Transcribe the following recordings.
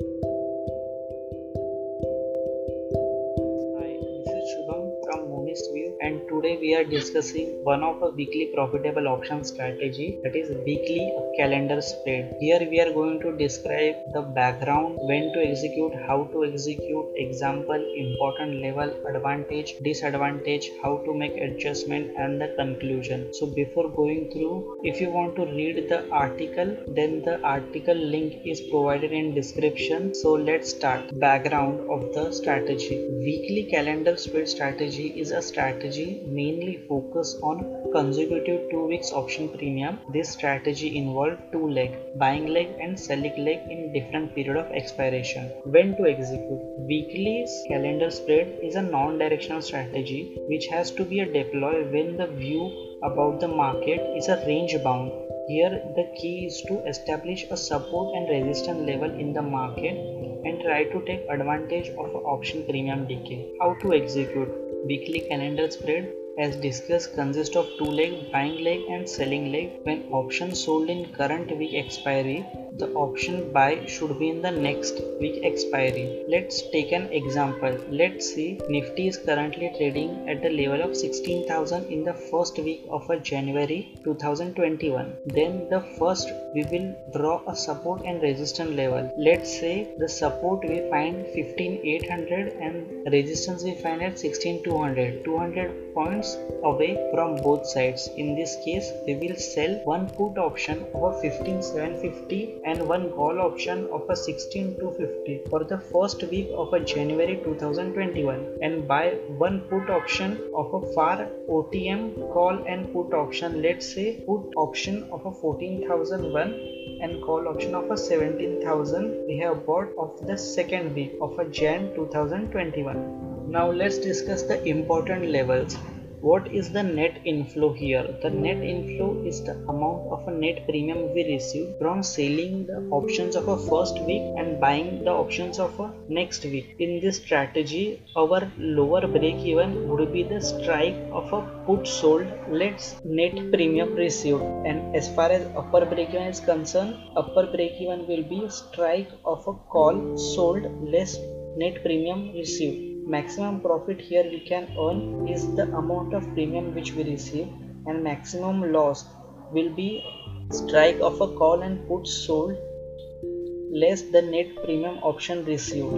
Thank you. And today we are discussing one of a weekly profitable option strategy that is weekly calendar spread. Here we are going to describe the background when to execute how to execute example important level advantage disadvantage how to make adjustment and the conclusion. So before going through if you want to read the article then the article link is provided in description. So let's start. Background of the strategy. Weekly calendar spread strategy is a strategy strategy mainly focus on consecutive 2 weeks option premium. This strategy involved two leg, buying leg and selling leg in different period of expiration. When to execute? Weekly calendar spread is a non-directional strategy which has to be deployed when the view about the market is a range bound. Here the key is to establish a support and resistance level in the market and try to take advantage of option premium decay. How to execute? Weekly calendar spread as discussed consists of two leg buying leg and selling leg. When options sold in current week expiry the option buy should be in the next week expiry. Let's take an example. Let's see nifty is currently trading at the level of 16000 in the first week of january 2021 then the first we will draw a support and resistance level. Let's say the support we find 15800 and resistance we find at 16200 200 points away from both sides. In this case, we will sell one put option of 15750 and one call option of a 16250 for the first week of a January 2021 and buy one put option of a far OTM call and put option let's say put option of a 14001 and call option of a 17000 we have bought of the second week of a Jan 2021 now let's discuss the important levels what is the net inflow here? The net inflow is the amount of a net premium we receive from selling the options of a first week and buying the options of a next week. In this strategy our lower break even would be the strike of a put sold let's net premium received. And as far as upper break even is concerned upper break even will be strike of a call sold less net premium received maximum profit here we can earn is the amount of premium which we receive and maximum loss will be strike of a call and put sold less the net premium option received.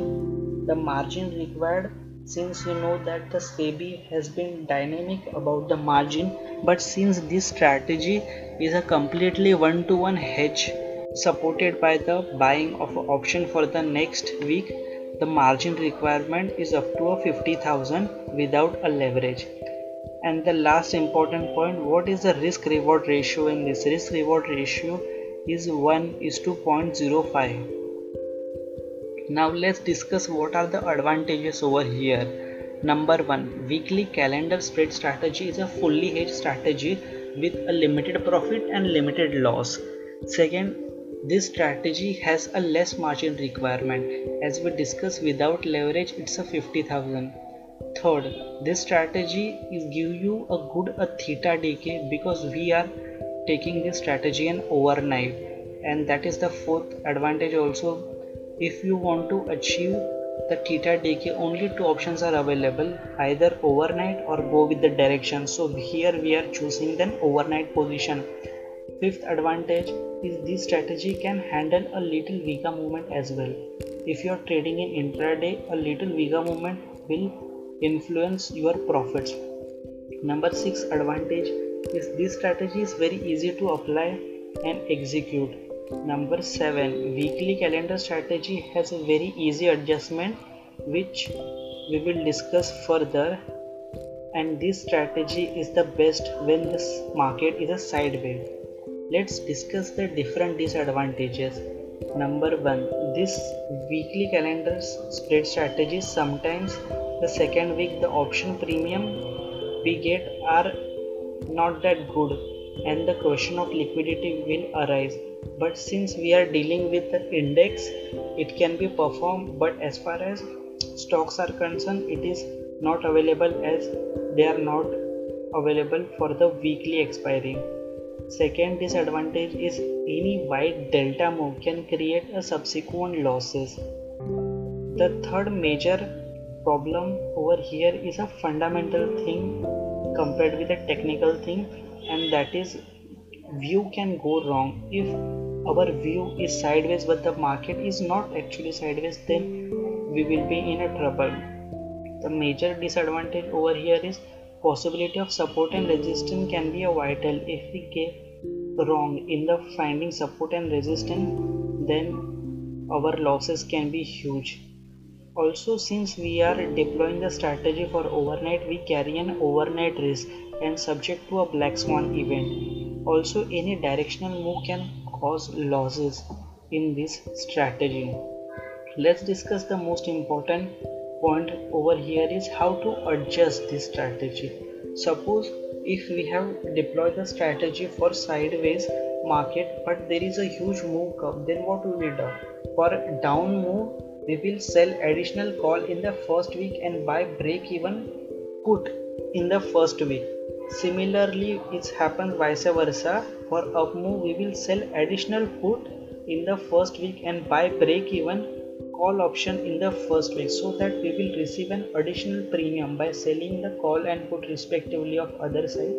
The margin required since you know that the SEBI has been dynamic about the margin but since this strategy is a completely one-to-one -one hedge supported by the buying of option for the next week the margin requirement is up to a 50000 without a leverage. And the last important point what is the risk reward ratio in this? Risk reward ratio is 1 is to 0.05 now let's discuss what are the advantages over here. Number 1 weekly calendar spread strategy is a fully hedged strategy with a limited profit and limited loss. Second this strategy has a less margin requirement. As we discussed without leverage it's a 50,000. Third, this strategy is give you a good a theta decay because we are taking this strategy an overnight and that is the fourth advantage also if you want to achieve the theta decay only two options are available either overnight or go with the direction so here we are choosing the overnight position Fifth advantage is this strategy can handle a little Vega movement as well. If you are trading in intraday, a little Vega movement will influence your profits. Number 6 advantage is this strategy is very easy to apply and execute. Number 7 weekly calendar strategy has a very easy adjustment which we will discuss further and this strategy is the best when this market is a sideways Let's discuss the different disadvantages. Number one, this weekly calendar spread strategy sometimes the second week the option premium we get are not that good and the question of liquidity will arise. But since we are dealing with the index it can be performed. But as far as stocks are concerned it is not available as they are not available for the weekly expiry Second disadvantage is any wide delta move can create a subsequent losses. The third major problem over here is a fundamental thing compared with a technical thing and that is view can go wrong if our view is sideways but the market is not actually sideways then we will be in a trouble the major disadvantage over here is possibility of support and resistance can be a vital. If we get wrong in the finding support and resistance then our losses can be huge. Also since we are deploying the strategy for overnight we carry an overnight risk and subject to a black swan event. Also any directional move can cause losses in this strategy. Let's discuss the most important point over here is how to adjust this strategy. Suppose if we have deployed the strategy for sideways market but there is a huge move curve then what will we do for down move we will sell additional call in the first week and buy break even put in the first week. Similarly it happens vice versa. For up move we will sell additional put in the first week and buy break even call option in the first week so that we will receive an additional premium by selling the call and put respectively of other side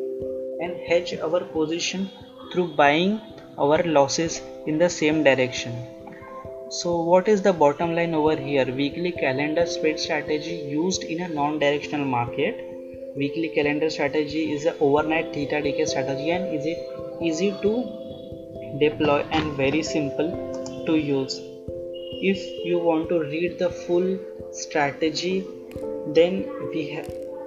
and hedge our position through buying our losses in the same direction. So what is the bottom line over here? Weekly calendar spread strategy used in a non-directional market. Weekly calendar strategy is a overnight theta decay strategy and is it easy to deploy and very simple to use if you want to read the full strategy then we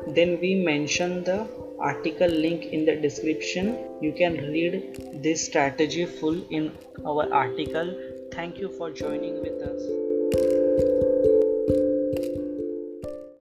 then we mention the article link in the description. You can read this strategy full in our article. Thank you for joining with us